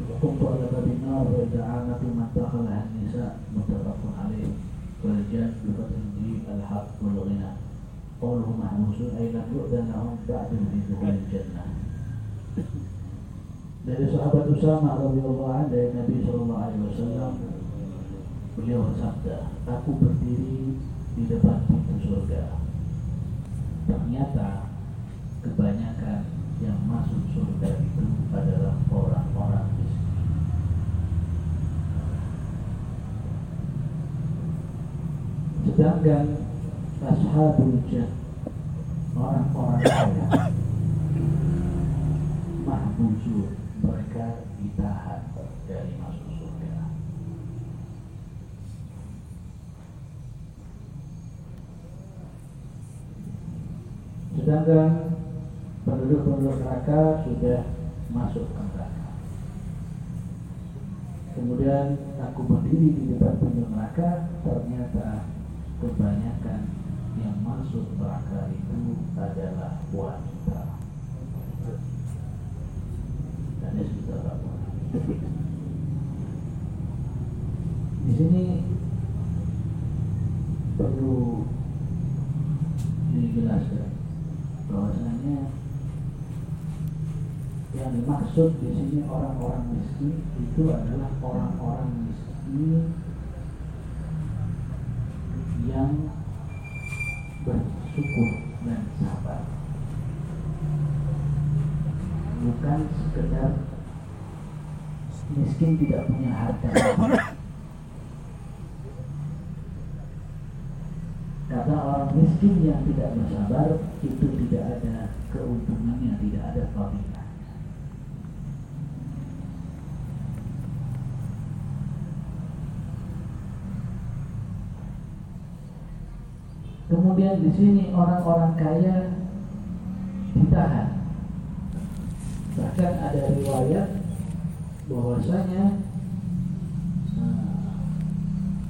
وقمت على باب النار فإذا عامة من دخلها النساء متفق عليه والجن بفتح الجيم الحق والغنى قوله محبوسون أي لم يؤذن لهم بعد في دخول الجنة dari sahabat Usama radhiyallahu anhu dari Nabi Shallallahu alaihi wasallam beliau bersabda, "Aku berdiri di depan pintu surga. Ternyata kebanyakan yang masuk surga itu adalah orang-orang Sedangkan ashabul jannah orang-orang kaya mahbusur mereka ditahan dari masuk surga. Sedangkan penduduk-penduduk neraka sudah masuk ke neraka. Kemudian aku berdiri di depan pintu neraka, ternyata kebanyakan yang masuk neraka itu adalah wanita. Dan dia sudah? Di sini perlu dijelaskan bahwasanya yang dimaksud di sini orang-orang miskin itu adalah orang-orang miskin yang bersyukur dan sabar. Bukan sekedar miskin tidak punya harta. Karena orang miskin yang tidak bersabar itu tidak ada keuntungannya tidak ada fadilahnya Kemudian di sini orang-orang kaya ditahan. Bahkan ada riwayat bahwasanya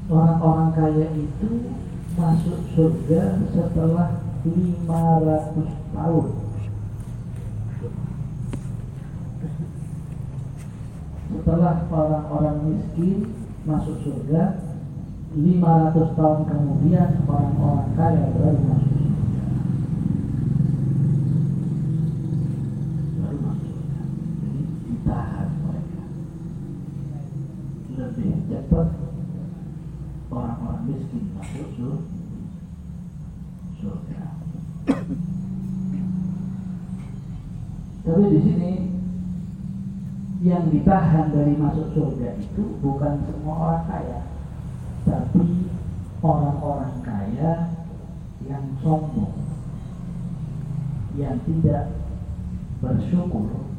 orang-orang kaya itu masuk surga setelah 500 tahun. Setelah orang-orang miskin masuk surga, 500 tahun kemudian orang-orang kaya baru masuk. Baru masuk. Jadi ditahan mereka. Lebih cepat orang-orang miskin masuk surga. Tapi di sini yang ditahan dari masuk surga itu bukan semua orang kaya tapi orang-orang kaya yang sombong yang tidak bersyukur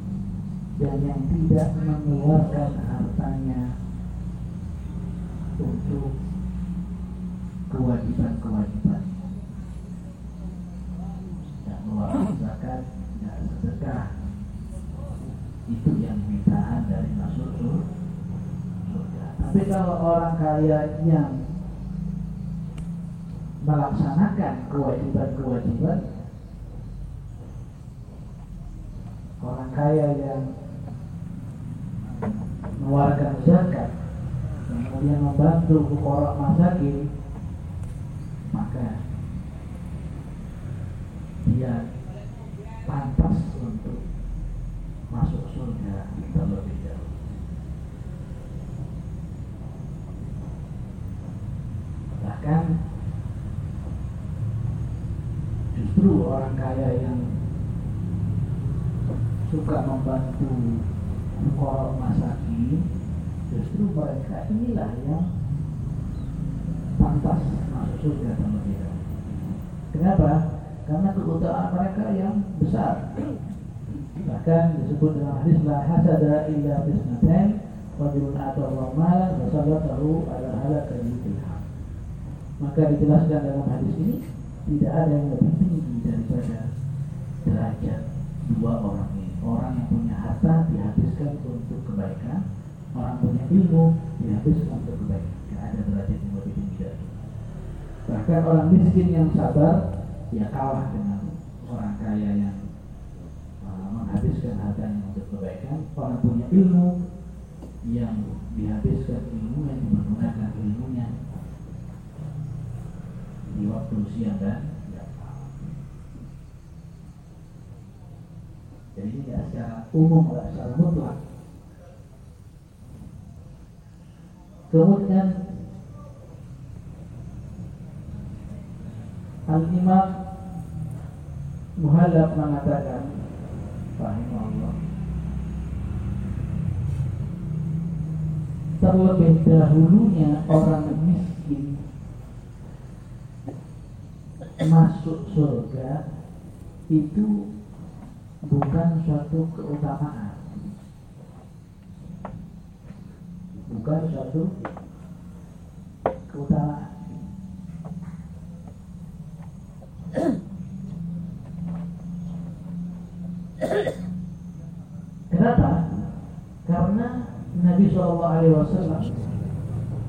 dan yang tidak mengeluarkan hartanya untuk kewajiban-kewajiban yang mengeluarkan zakat dan sedekah itu yang ditahan dari masuk surga tapi kalau orang kaya yang melaksanakan kewajiban-kewajiban orang kaya yang mengeluarkan zakat kemudian membantu fuqara masakin maka dia pantas untuk masuk surga terlebih dahulu bahkan justru orang kaya yang suka membantu korok masakin justru mereka inilah yang pantas masuk surga terlebih dahulu kenapa? karena keutamaan mereka yang besar bahkan disebut dalam hadis la hasada illa bisnatain rajulun atau malan wa sallatahu ala ala kalimatil haq. Maka dijelaskan dalam hadis ini tidak ada yang lebih tinggi daripada derajat dua orang ini. Orang yang punya harta dihabiskan untuk kebaikan, orang punya ilmu dihabiskan untuk kebaikan. Tidak ada derajat yang lebih tinggi dari itu. Bahkan orang miskin yang sabar, ya kalah dengan orang kaya yang uh, menghabiskan hartanya untuk kebaikan. Orang punya ilmu yang dihabiskan ilmu yang menggunakan ilmunya di waktu siang dan Jadi ini tidak secara umum, tidak secara mutlak. Kemudian Al-Imam Muhalab mengatakan Rahimahullah Terlebih dahulunya orang miskin Masuk surga Itu bukan suatu keutamaan bukan suatu keutamaan Kenapa? Karena Nabi Wasallam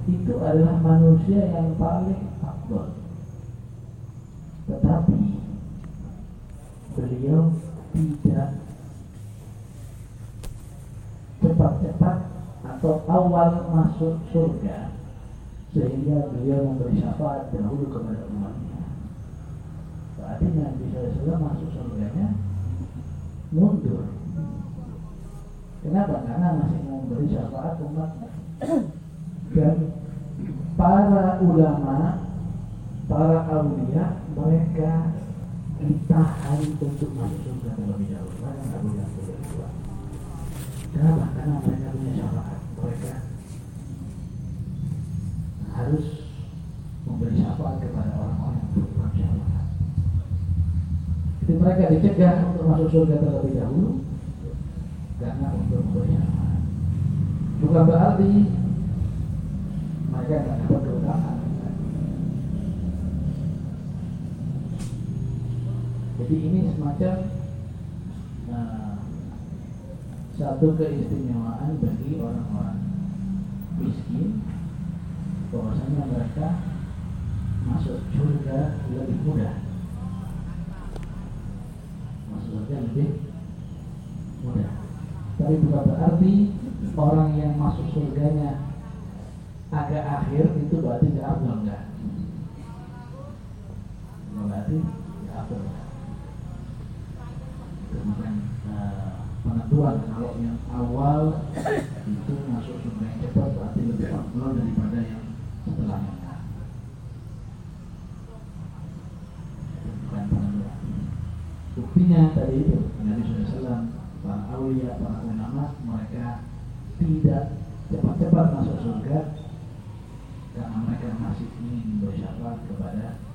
itu adalah manusia yang paling akbar. Tetapi beliau tidak cepat-cepat atau awal masuk surga sehingga beliau memberi syafaat dahulu kepada umatnya. Berarti Nabi SAW masuk surganya mundur. Kenapa? Karena masih memberi syafaat umatnya. Dan para ulama, para aulia mereka ditahan untuk masuk surga terlebih dahulu. Mereka nggak boleh masuk surga. Kenapa? Karena mereka punya syafaat. Mereka harus memberi syafaat kepada orang-orang yang berbuat syafaat. Jadi mereka dicegah untuk masuk surga terlebih dahulu karena untuk memberi syafaat. Bukan berarti mereka nggak dapat keutamaan. Jadi ini semacam uh, satu keistimewaan bagi orang-orang miskin bahwasanya mereka masuk surga lebih mudah. Masuk surga lebih mudah. Tapi bukan berarti orang yang masuk surganya agak akhir itu berarti tidak abdul enggak berarti tidak abdul kemudian uh, penentuan kalau yang awal itu masuk surga yang cepat berarti lebih abdul daripada yang setelahnya. Bukan penentuan. Buktinya tadi itu Nabi SAW para awliya, para ulama mereka tidak cepat-cepat masuk surga karena mereka masih ingin bersyafaat kepada